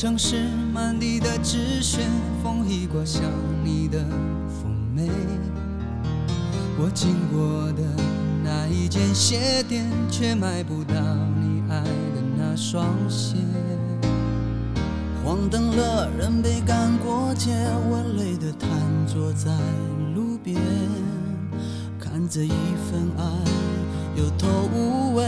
城市满地的纸屑，风一刮像你的妩媚。我经过的那一间鞋店，却买不到你爱的那双鞋。黄灯了，人被赶过街，我累得瘫坐在路边，看着一份爱有头无尾，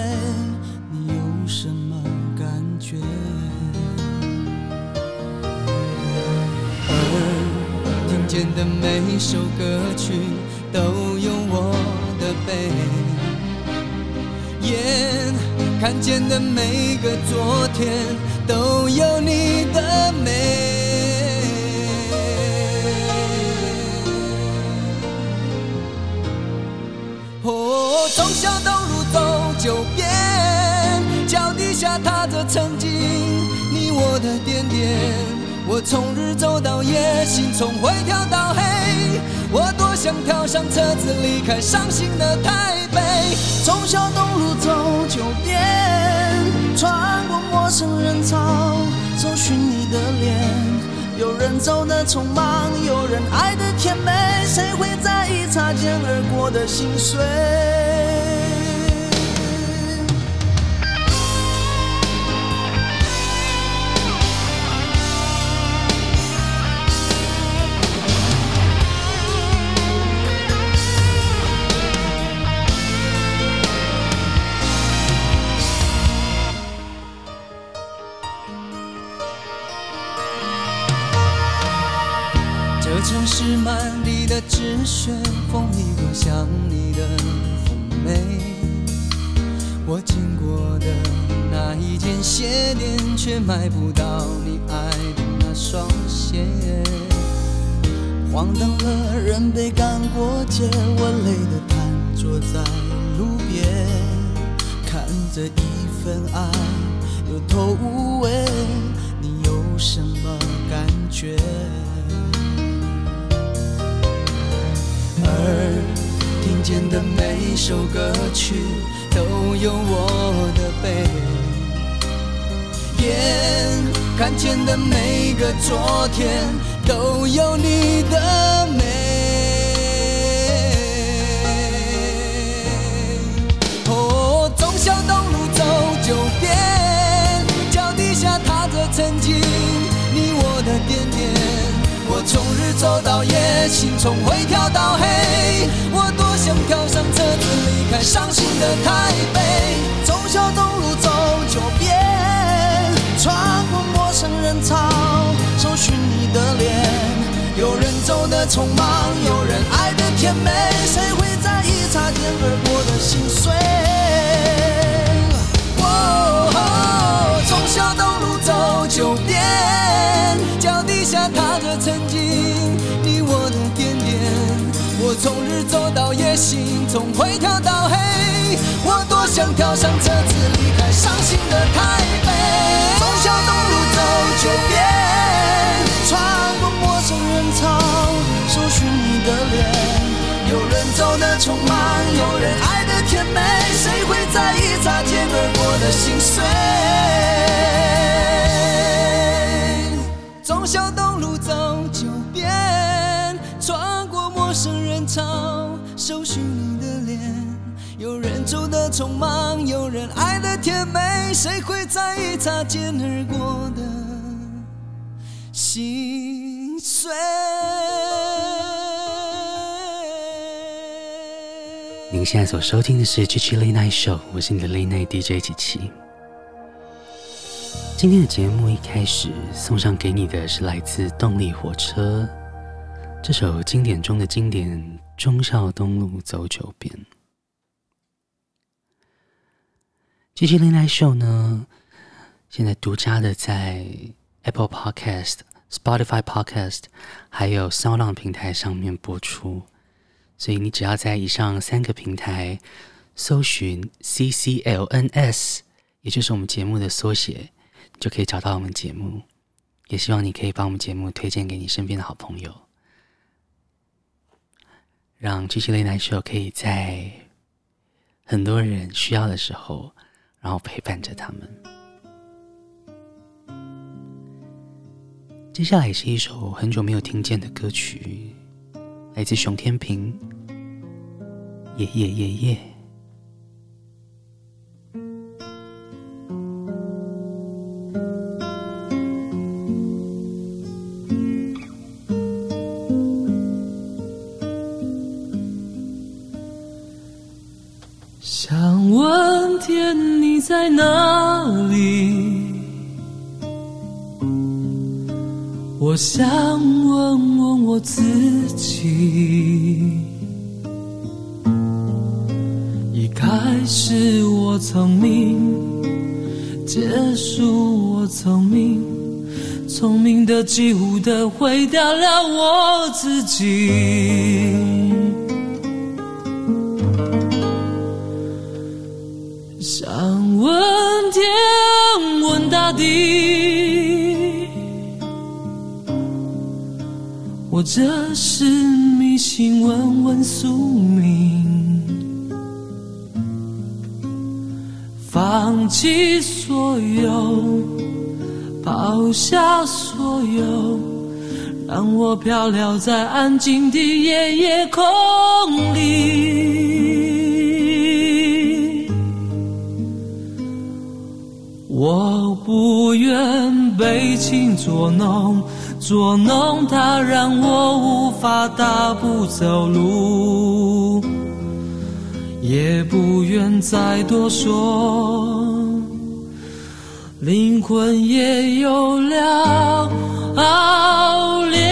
的每首歌曲都有我的悲，眼看见的每个昨天都有你的美。哦，从小东路走九遍，脚底下踏着曾经你我的点点。我从日走到夜，心从灰跳到黑。我多想跳上车子离开伤心的台北。从小东路走九遍，穿过陌生人潮，找寻你的脸。有人走的匆忙，有人爱的甜美，谁会在意擦肩而过的心碎？雪，风一刮像你的妩媚。我经过的那一间鞋店，却买不到你爱的那双鞋。黄灯了，人被赶过街，我累得瘫坐在路边，看着一份爱有头无尾，你有什么感觉？耳听见的每首歌曲都有我的悲，眼看见的每个昨天都有你的美。哦，忠孝东路走九遍，脚底下踏着曾经你我的点点。我从日走到夜，心从灰跳到黑。我多想跳上车子离开伤心的台北。忠孝东路走九遍，穿过陌生人潮，找寻你的脸。有人走的匆忙，有人爱的甜美，谁会在意擦肩而过的心碎？哦，忠孝东路走九遍，下踏着曾经你我的点点，我从日走到夜，心从灰跳到黑，我多想跳上车子离开伤心的台北。忠孝东路走九遍，穿过陌生人潮，搜寻你的脸，有人走的匆忙，有人爱的甜美，谁会在意擦肩而过的心碎？走九遍，穿过陌生人潮，搜寻你的脸。有人走得匆忙，有人爱得甜美，谁会在意擦肩而过的心碎？您现在所收听的是 Chichi Late Night Show，我是你的 Late Night DJ 琪琪。今天的节目一开始送上给你的是来自动力火车这首经典中的经典《忠孝东路走九遍》。这期《Late Night Show》呢，现在独家的在 Apple Podcast、Spotify Podcast 还有 SoundOn 平台上面播出，所以你只要在以上三个平台搜寻 CCLNS，也就是我们节目的缩写。就可以找到我们节目，也希望你可以把我们节目推荐给你身边的好朋友，让 Chichi Late Night Show 可以在很多人需要的时候，然后陪伴着他们。接下来是一首很久没有听见的歌曲，来自熊天平，《耶耶耶耶》。我想问问我自己，一开始我聪明，结束我聪明，聪明的几乎的毁掉了我自己。想问天，问大地。或者是迷信，问问宿命，放弃所有，抛下所有，让我飘渺在安静的夜夜空里。我不愿被情捉弄。捉弄它，让我无法大步走路，也不愿再多说，灵魂也有了裂缝。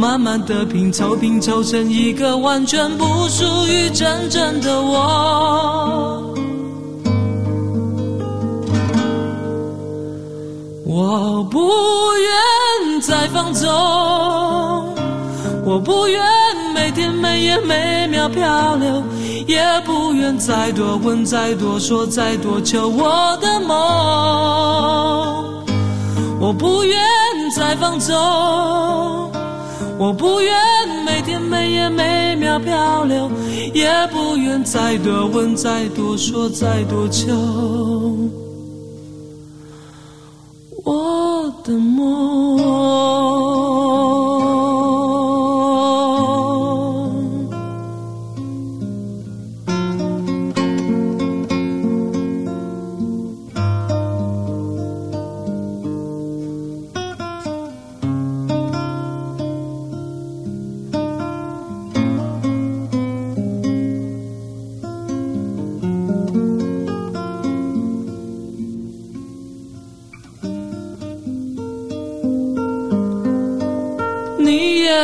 慢慢的拼凑，拼凑成一个完全不属于真正的我。我不愿再放纵，我不愿每天每夜每秒漂流，也不愿再多问、再多说、再多求我的梦。我不愿再放纵，我不愿每天每夜每秒漂流，也不愿再多问、再多说、再多求。我的梦。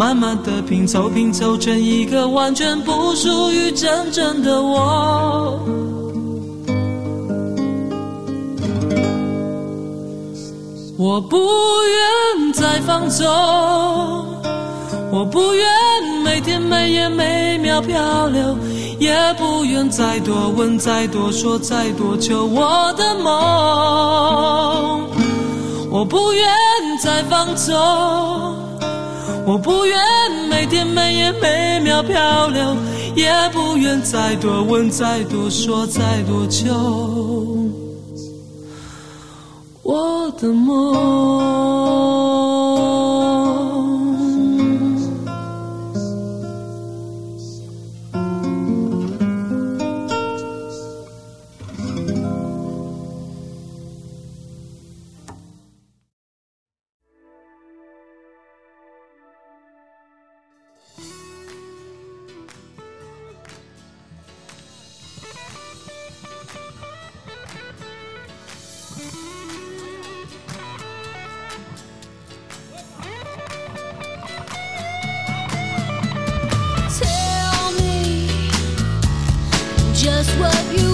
慢慢的拼凑，拼凑成一个完全不属于真正的我。我不愿再放纵，我不愿每天每夜每秒漂流，也不愿再多问、再多说、再多求我的梦。我不愿再放纵。我不愿每天每夜每秒漂流，也不愿再多问、再多说、再多求我的梦。just what you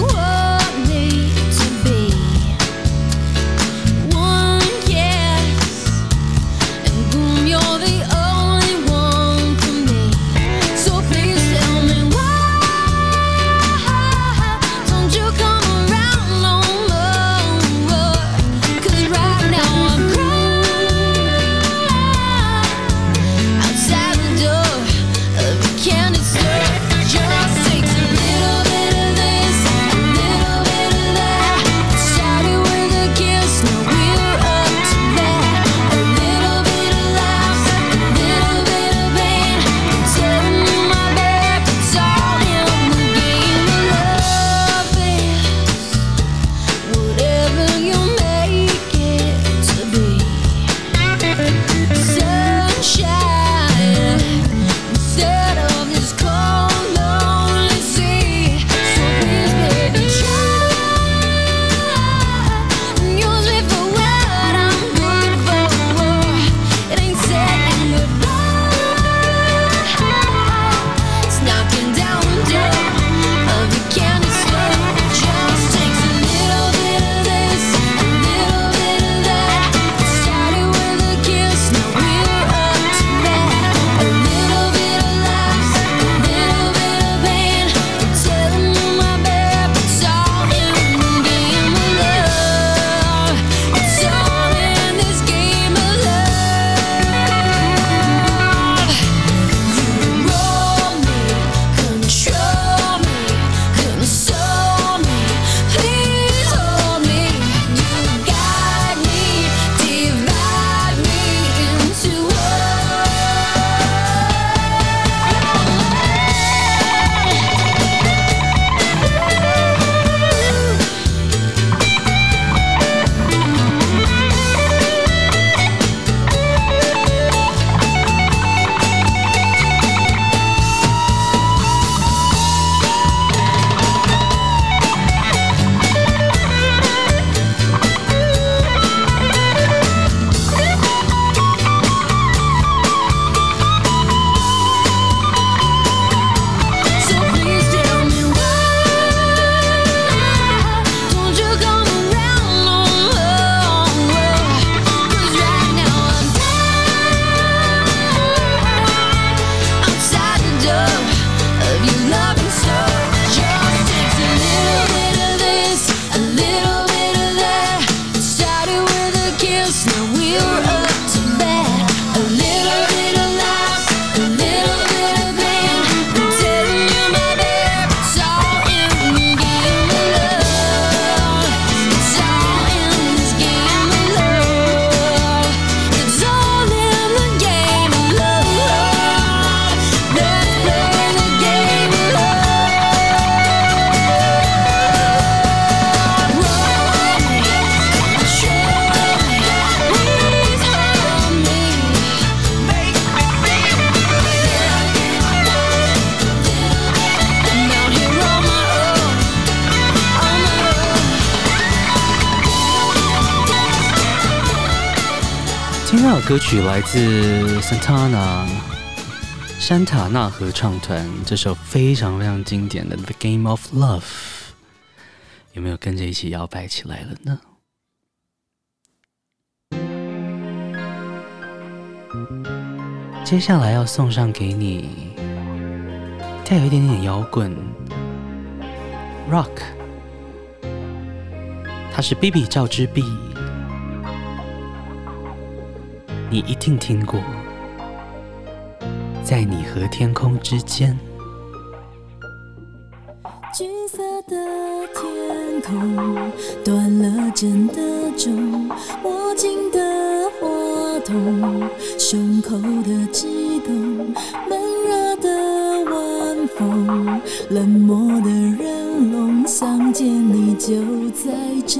歌曲来自 Santana 山塔纳合唱团，这首非常非常经典的《The Game of Love》，有没有跟着一起摇摆起来了呢？接下来要送上给你，带有一点点摇滚 Rock，它是 BB 赵之璧。你一定听过，在你和天空之间。橘色的天空，断了针的钟，握紧的话筒，胸口的悸动，闷热的晚风，冷漠的人龙，想见你就在这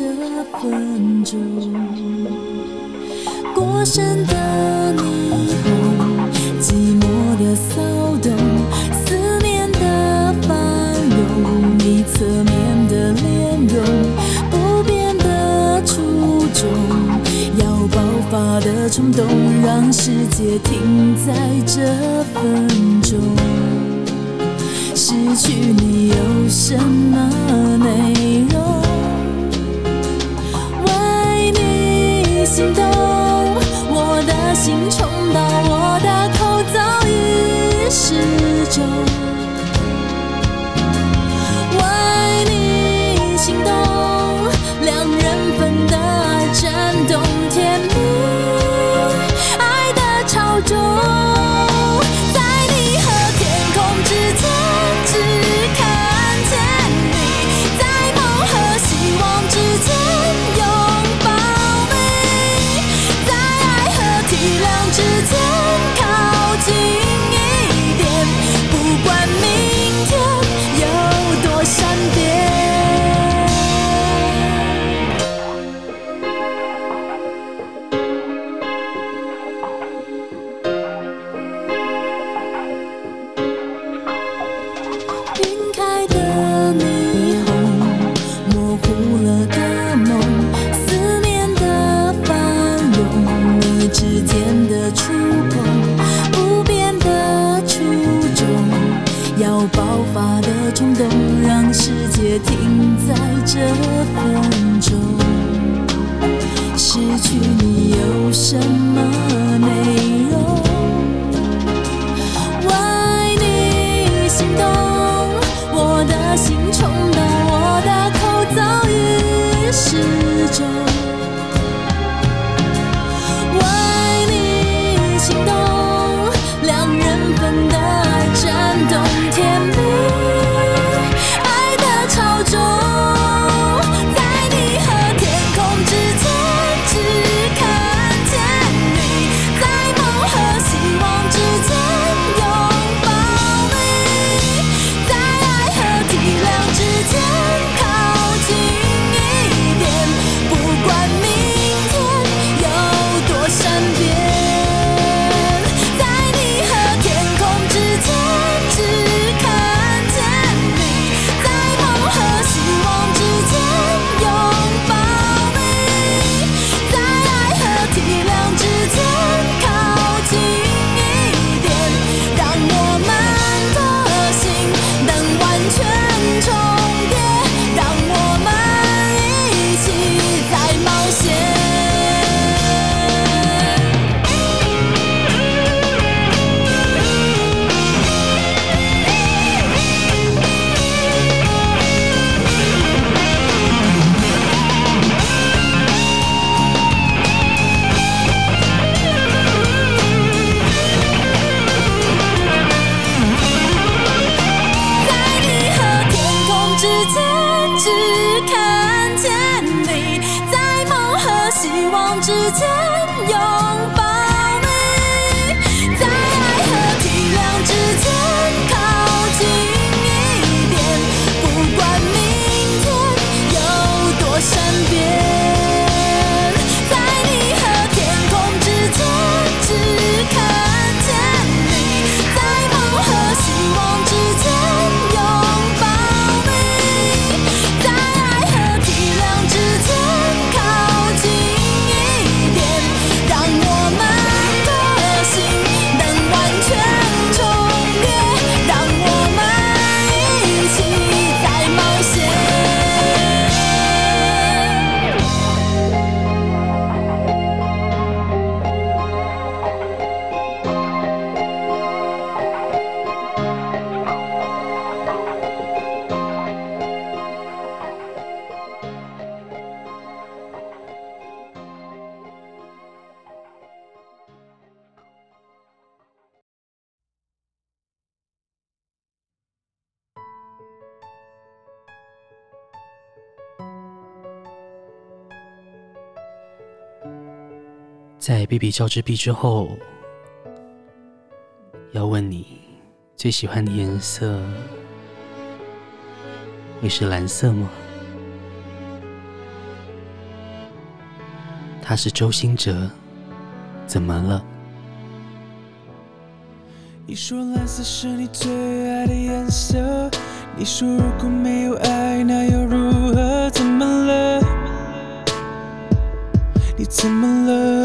分钟。过剩的霓虹，寂寞的骚动，思念的翻涌，你侧面的脸容，不变的初衷，要爆发的冲动，让世界停在这分钟。失去你有什么内容？在 bb 交织毕之后要问你最喜欢的颜色会是蓝色吗？他是周星哲怎么了？你说蓝色是你最爱的颜色你说如果没有爱那又如何？怎么了？你怎么了？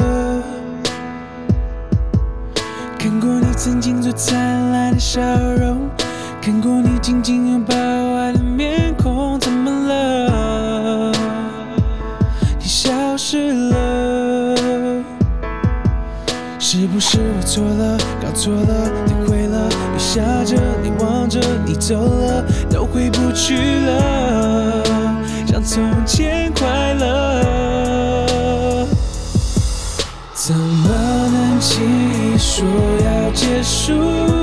曾经最灿烂的笑容，看过你紧紧拥抱爱的面孔，怎么了？你消失了？是不是我错了，搞错了，你毁了？雨下着，你望着，你走了，都回不去了，像从前快乐。怎么能轻易说？结束。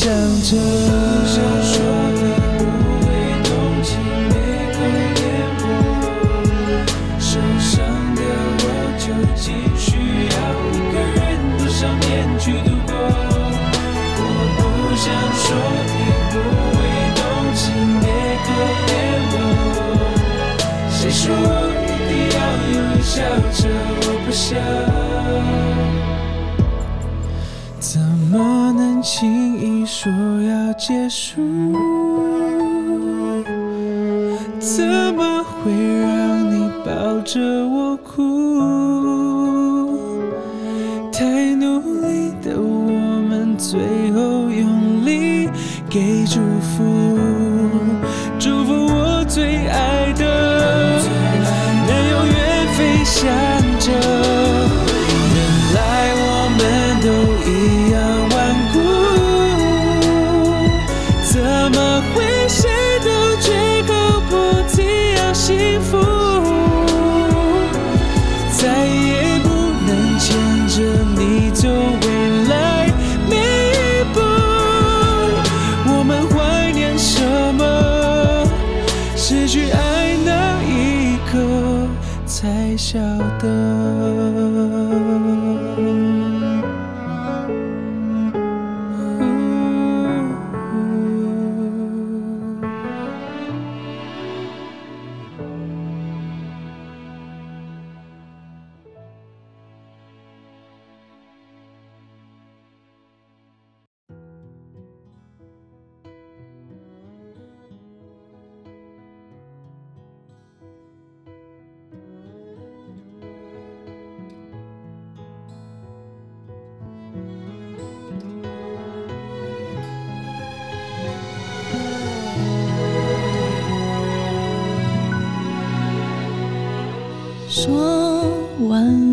想着说要结束。晚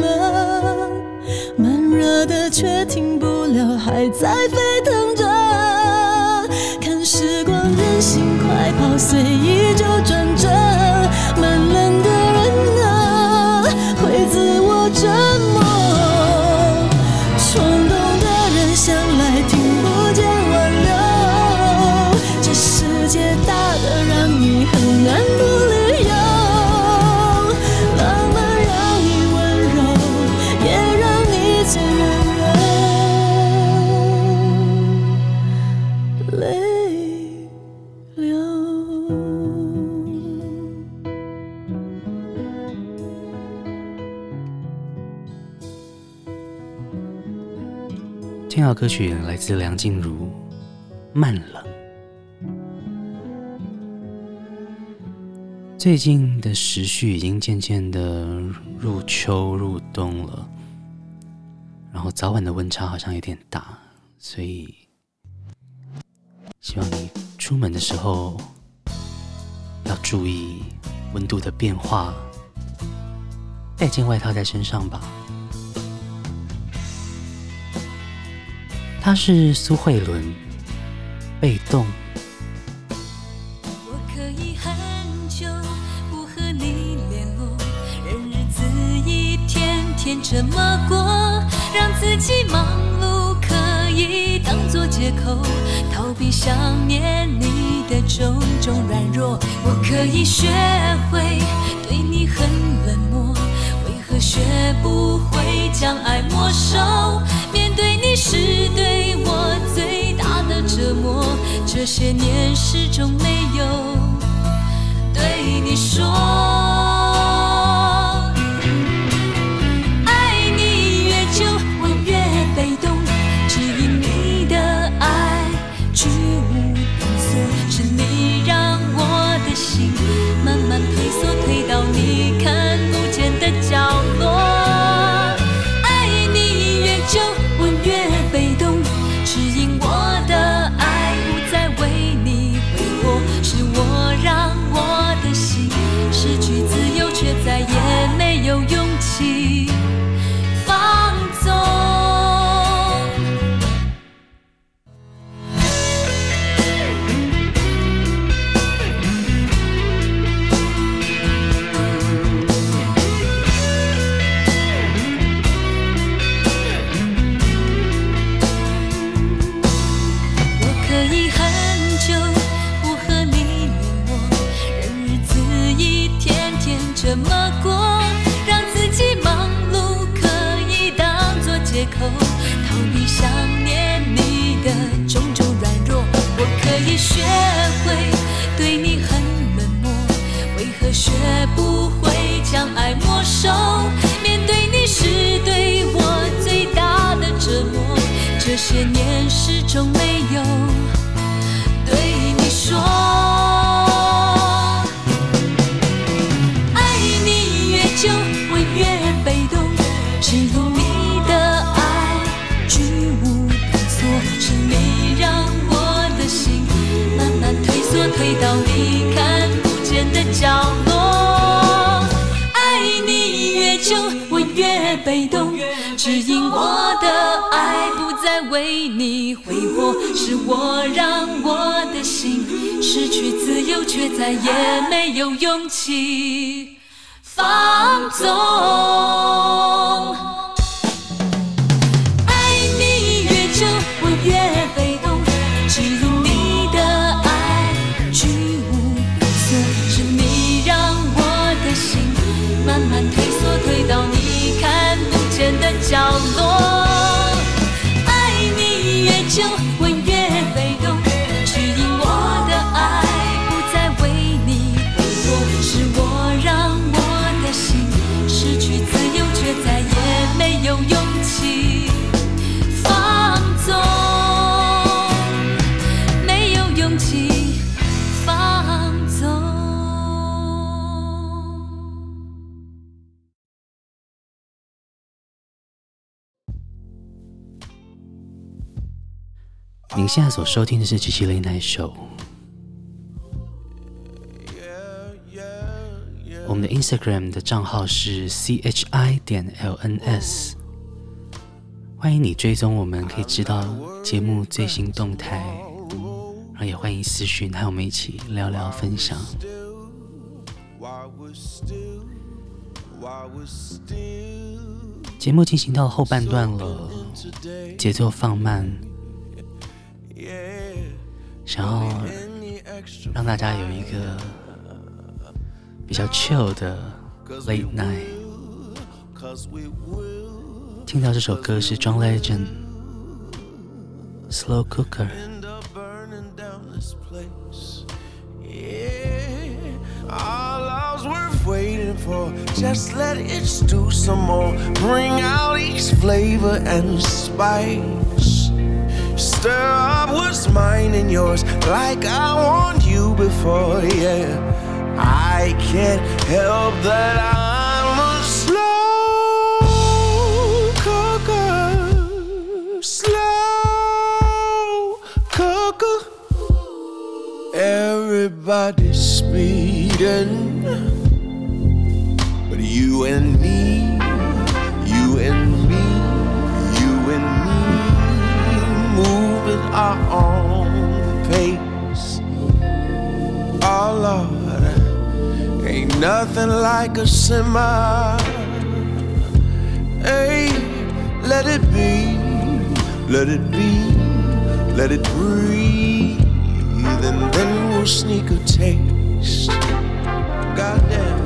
了，闷热的却停不了，还在沸腾着。看时光任性快跑，随意就转歌曲来自梁静茹，《慢冷》。最近的时序已经渐渐的入秋入冬了，然后早晚的温差好像有点大，所以希望你出门的时候要注意温度的变化，带件外套在身上吧。他是苏慧伦，被动。我可以很久不和你联络，任日子一天天这么过，让自己忙碌可以当作借口，逃避想念你的种种软弱。我可以学会对你。很冷可，学不会将爱没收？面对你是对我最大的折磨，这些年始终没有你挥霍是我让我的心失去自由却再也没有勇气放纵。您现在所收听的是《七七 Late Night Show》。我们的 Instagram 的账号是 chi 点 lns，欢迎你追踪我们，可以知道节目最新动态。然后也欢迎私讯，和我们一起聊聊分享。节目进行到后半段了，节奏放慢。想要让大家有一个比较 chill 的 late night，听到这首歌是 John Legend Slow Cooker。 Stir up what's mine and yours like I warned you before, yeah. I can't help that I'm a slow cooker, slow cooker. Everybody's speeding, but you and our own pace. Oh Lord, ain't nothing like a semi. Hey, let it be, let it be, let it breathe, and then we'll sneak a taste. Goddamn,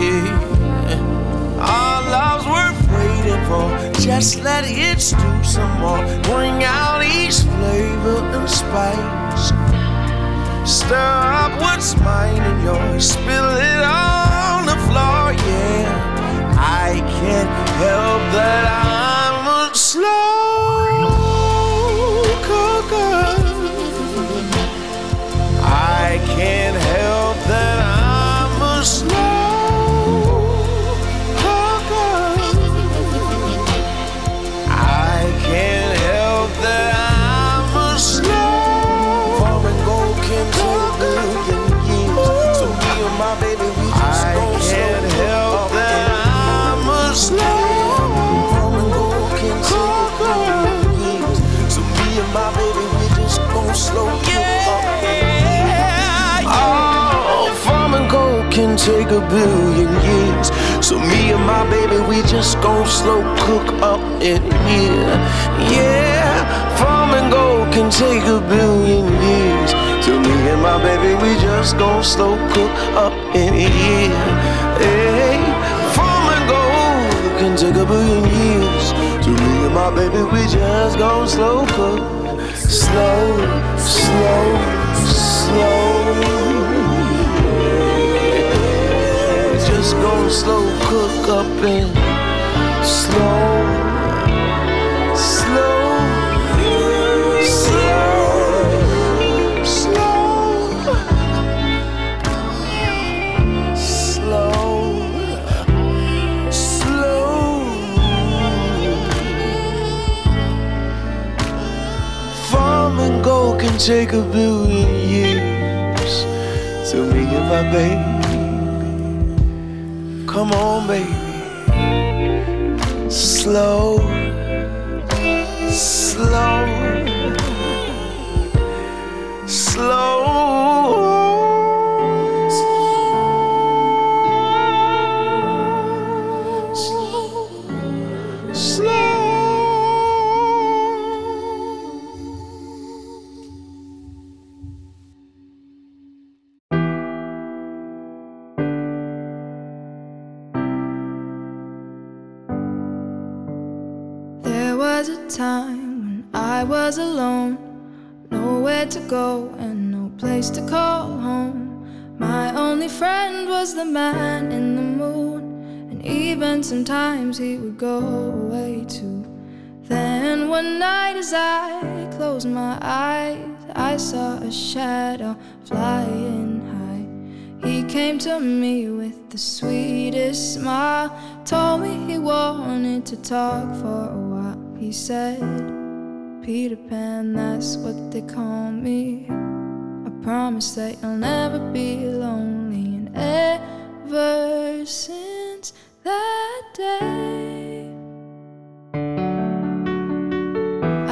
yeah. Our love's worth waiting for. Just let it stew some more. Bring out each flavor and spice. Stir up what's mine and yours. Spill it on the floor, yeah. I can't help that I'm a slow take a billion years. So me and my baby, we just gon' slow cook up in here. Yeah, farming gold can take a billion years. So me and my baby, we just gon' slow cook up in here. Hey, farming gold can take a billion years. So me and my baby, we just gon' slow cook. Slow, slow, slow. Just go slow cook up and slow, slow, slow, slow, slow, slow. Farm and go can take a billion years. So me and my baby. Come on, baby. Slow, slow, slow, was a time when I was alone, nowhere to go and no place to call home. My only friend was the man in the moon, and even sometimes he would go away too. Then one night, as I closed my eyes, I saw a shadow flying high. He came to me with the sweetest smile, told me he wanted to talk for a while. He said, Peter Pan, that's what they call me. I promise that you'll never be lonely. And ever since that day,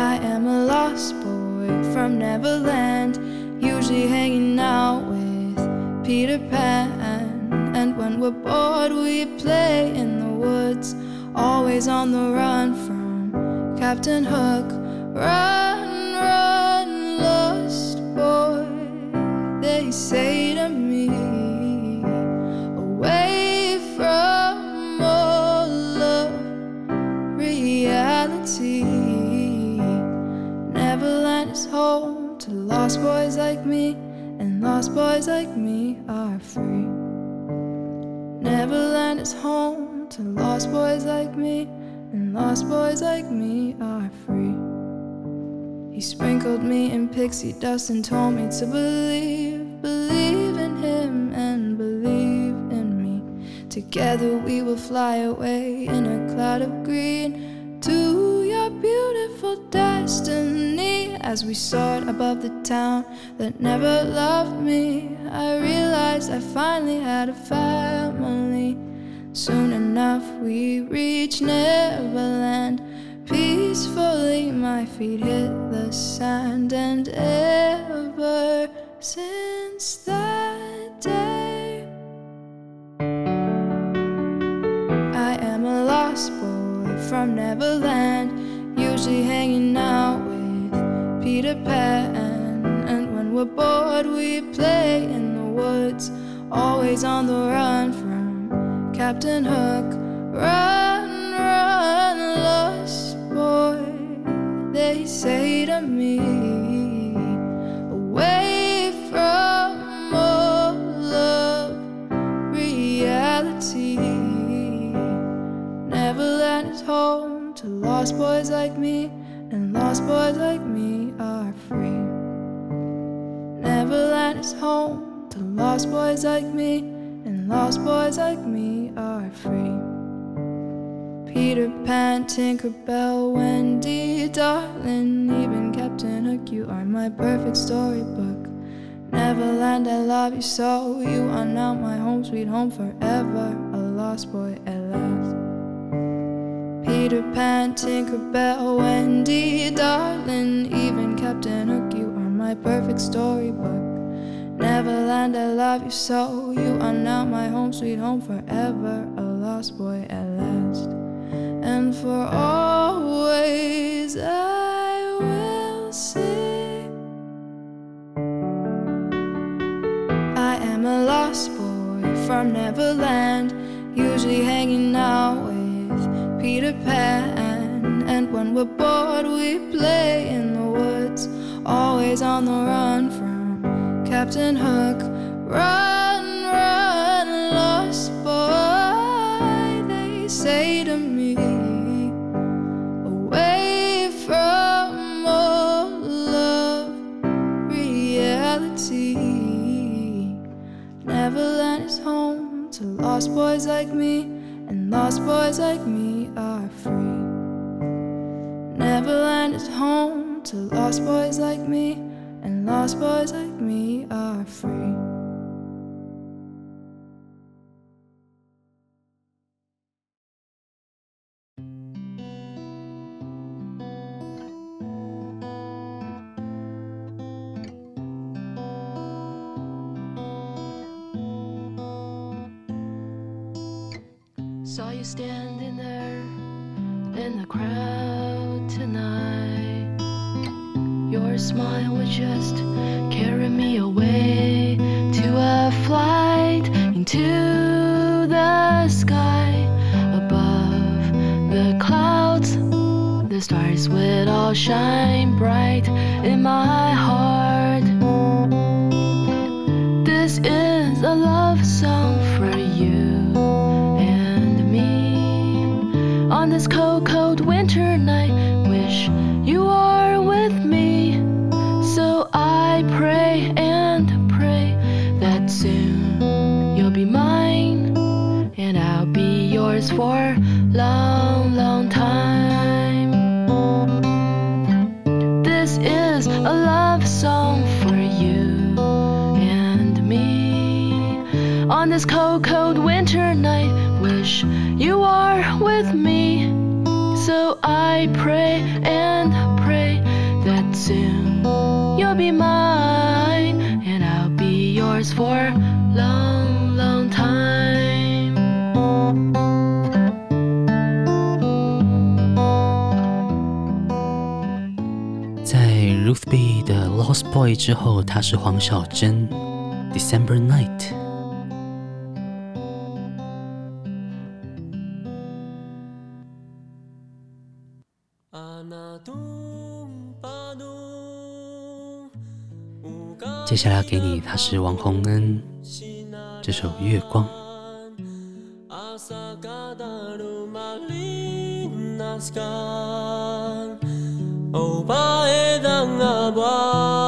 I am a lost boy from Neverland, usually hanging out with Peter Pan. And when we're bored, we play in the woods, always on the run from Captain Hook. Run, run, lost boy, they say to me. Away from all of reality. Neverland is home to lost boys like me, and lost boys like me are free. Neverland is home to lost boys like me, and lost boys like me are free. He sprinkled me in pixie dust and told me to believe, believe in him and believe in me. Together we will fly away in a cloud of green to your beautiful destiny. As we soared above the town that never loved me, I realized I finally had a family. Soon enough, we reach Neverland. Peacefully, my feet hit the sand, and ever since that day, I am a lost boy from Neverland, usually hanging out with Peter Pan. And when we're bored, we play in the woods, always on the run from Captain Hook. Run, run, lost boy, they say to me. Away from all of reality. Neverland is home to lost boys like me, and lost boys like me are free. Neverland is home to lost boys like me, and lost boys like me are free. Peter Pan, Tinker Bell, Wendy, darling, even Captain Hook, you are my perfect storybook. Neverland, I love you so. You are now my home, sweet home forever. A lost boy at last. Peter Pan, Tinker Bell, Wendy, darling, even Captain Hook, you are my perfect storybook. Neverland, I love you so. You are now my home, sweet home forever. A lost boy at last. And for always I will sing. I am a lost boy from Neverland, usually hanging out with Peter Pan. And when we're bored, we play in the woods, always on the run from Captain Hook. Run, run, lost boy, they say to me. Away from all of reality. Neverland is home to lost boys like me, and lost boys like me are free. Neverland is home to lost boys like me, and lost boys like me are free. Saw you standing soon you'll be mine, and I'll be yours for long, long time. This is a love song for you and me. On this cold, cold winter night, wish you are with me. So I pray and pray that soon you'll be mine, be yours for long, long time. 在 Ruth B 的《Lost Boy》之后，他是黄小珍，《December Night》。接下来要给你，他是王洪恩，这首《月光》。O paedang abuan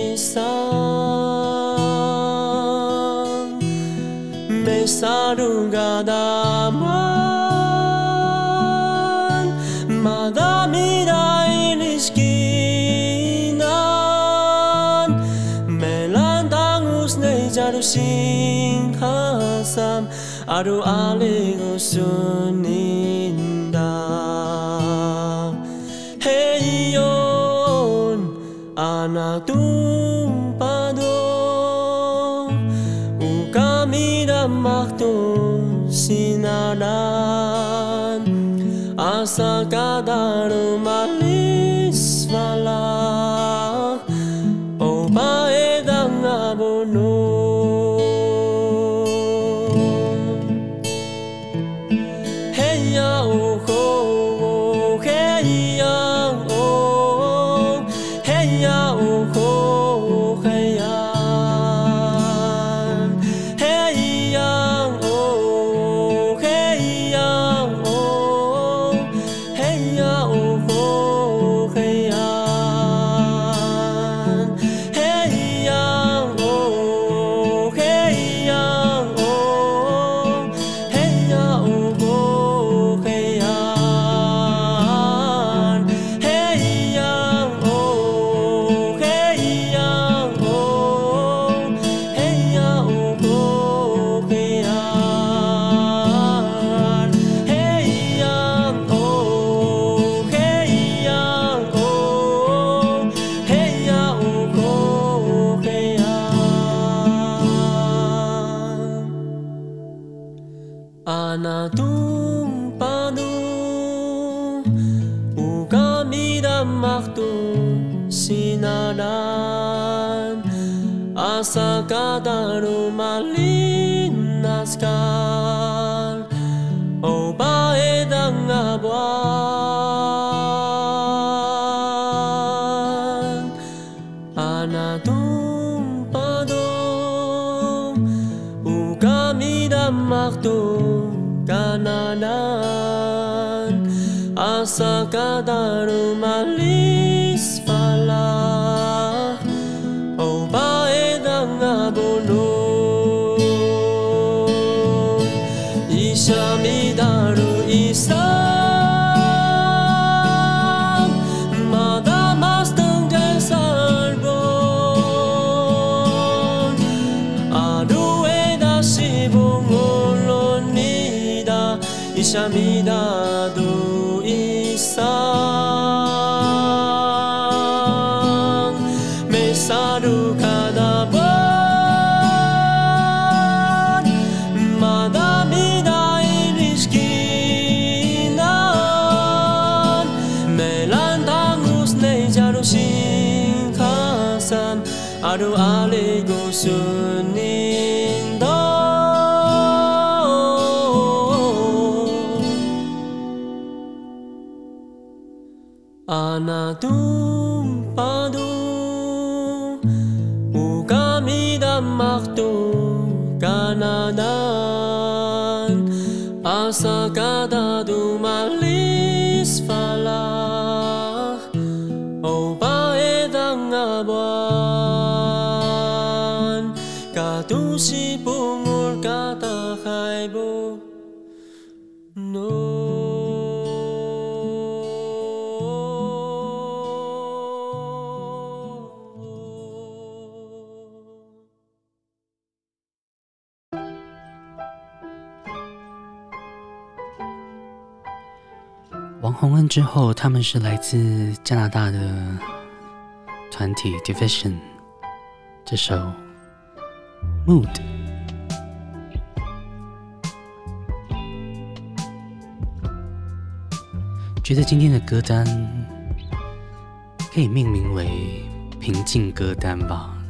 izan Bezaruga da man Madamira iliskinan Melantan uzne jarusin jazan Aru aligu zuninda Hei anatu নানান আশা কাদার মাল mahtu kanadan asakada dumal 之后他们是来自加拿大的团体 division 这首 mood 觉得今天的歌单可以命名为平静歌单吧。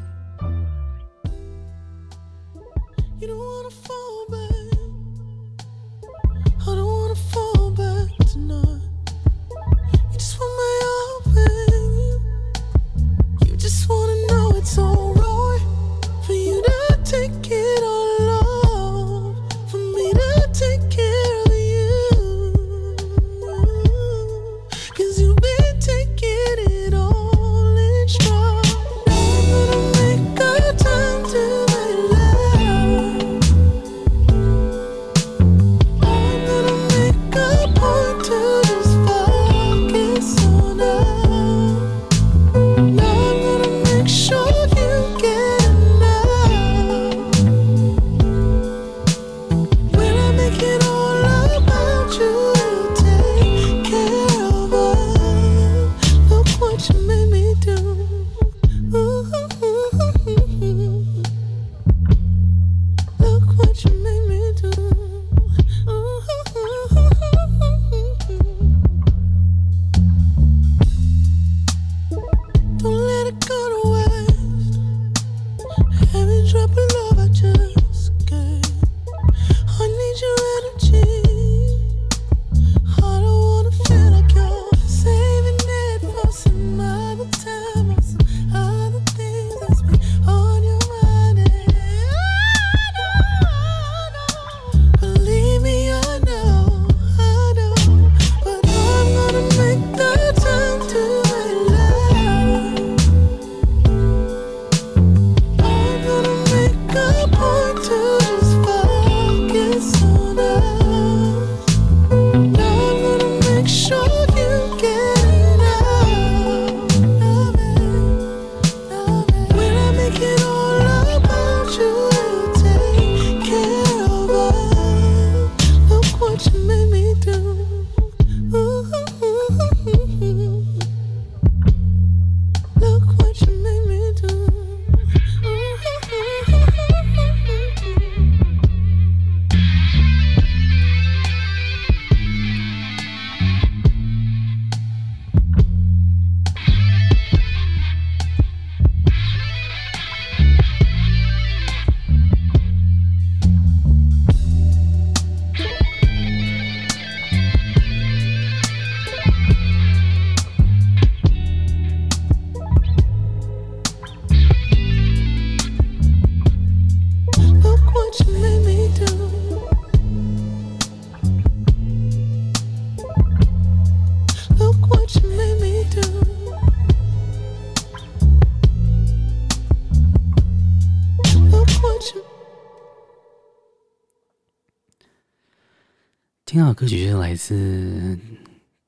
歌曲是来自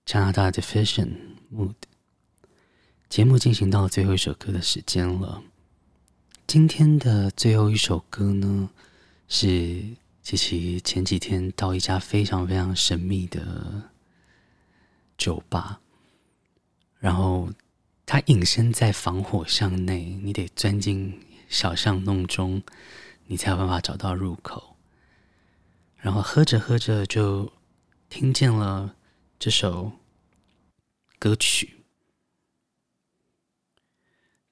加拿大的 Deficient Mood。节目进行到最后一首歌的时间了。今天的最后一首歌呢，是琪琪前几天到一家非常非常神秘的酒吧，然后它隐身在防火巷内，你得钻进小巷弄中，你才有办法找到入口。然后喝着喝着就听见了这首歌曲，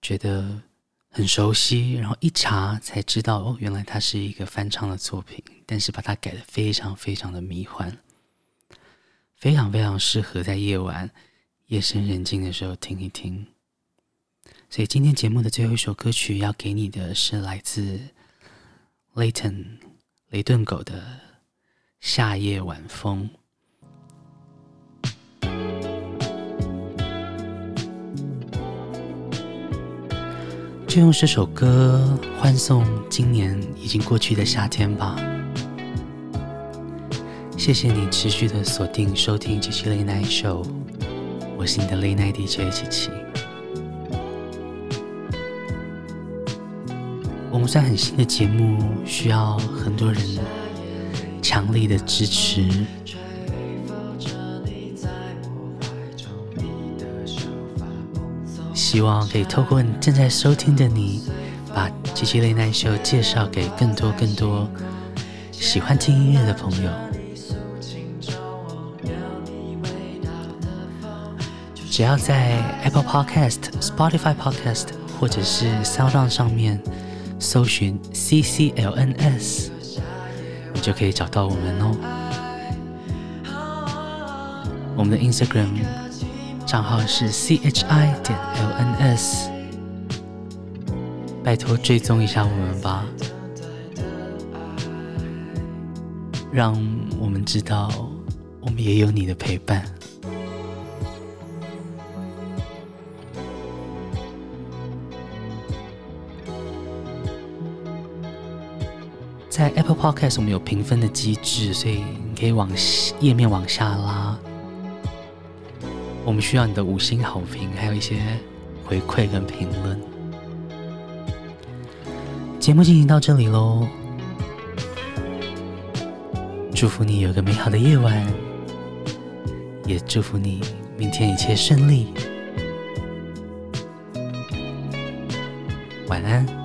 觉得很熟悉，然后一查才知道哦，原来它是一个翻唱的作品，但是把它改的非常非常的迷幻，非常非常适合在夜晚夜深人静的时候听一听。所以今天节目的最后一首歌曲要给你的是来自 Layton 雷顿狗的。夏夜晚风，就用这首歌欢送今年已经过去的夏天吧。谢谢你持续的锁定收听《七七 Late Night Show》，我是你的 Late Night DJ 七七。我们算很新的节目，需要很多人。强力的支持，希望可以透过正在收听的你，把《吉吉雷难秀》介绍给更多更多喜欢听音乐的朋友。只要在 Apple Podcast、Spotify Podcast 或者是 Sound 上面搜寻 CCLNS，你就可以找到我们哦。我们的 Instagram 账号是 chi 点 lns，拜托追踪一下我们吧，让我们知道我们也有你的陪伴。在 Apple Podcast 我们有评分的机制，所以你可以往页面往下拉。我们需要你的五星好评，还有一些回馈跟评论。节目进行到这里喽，祝福你有个美好的夜晚，也祝福你明天一切顺利。晚安。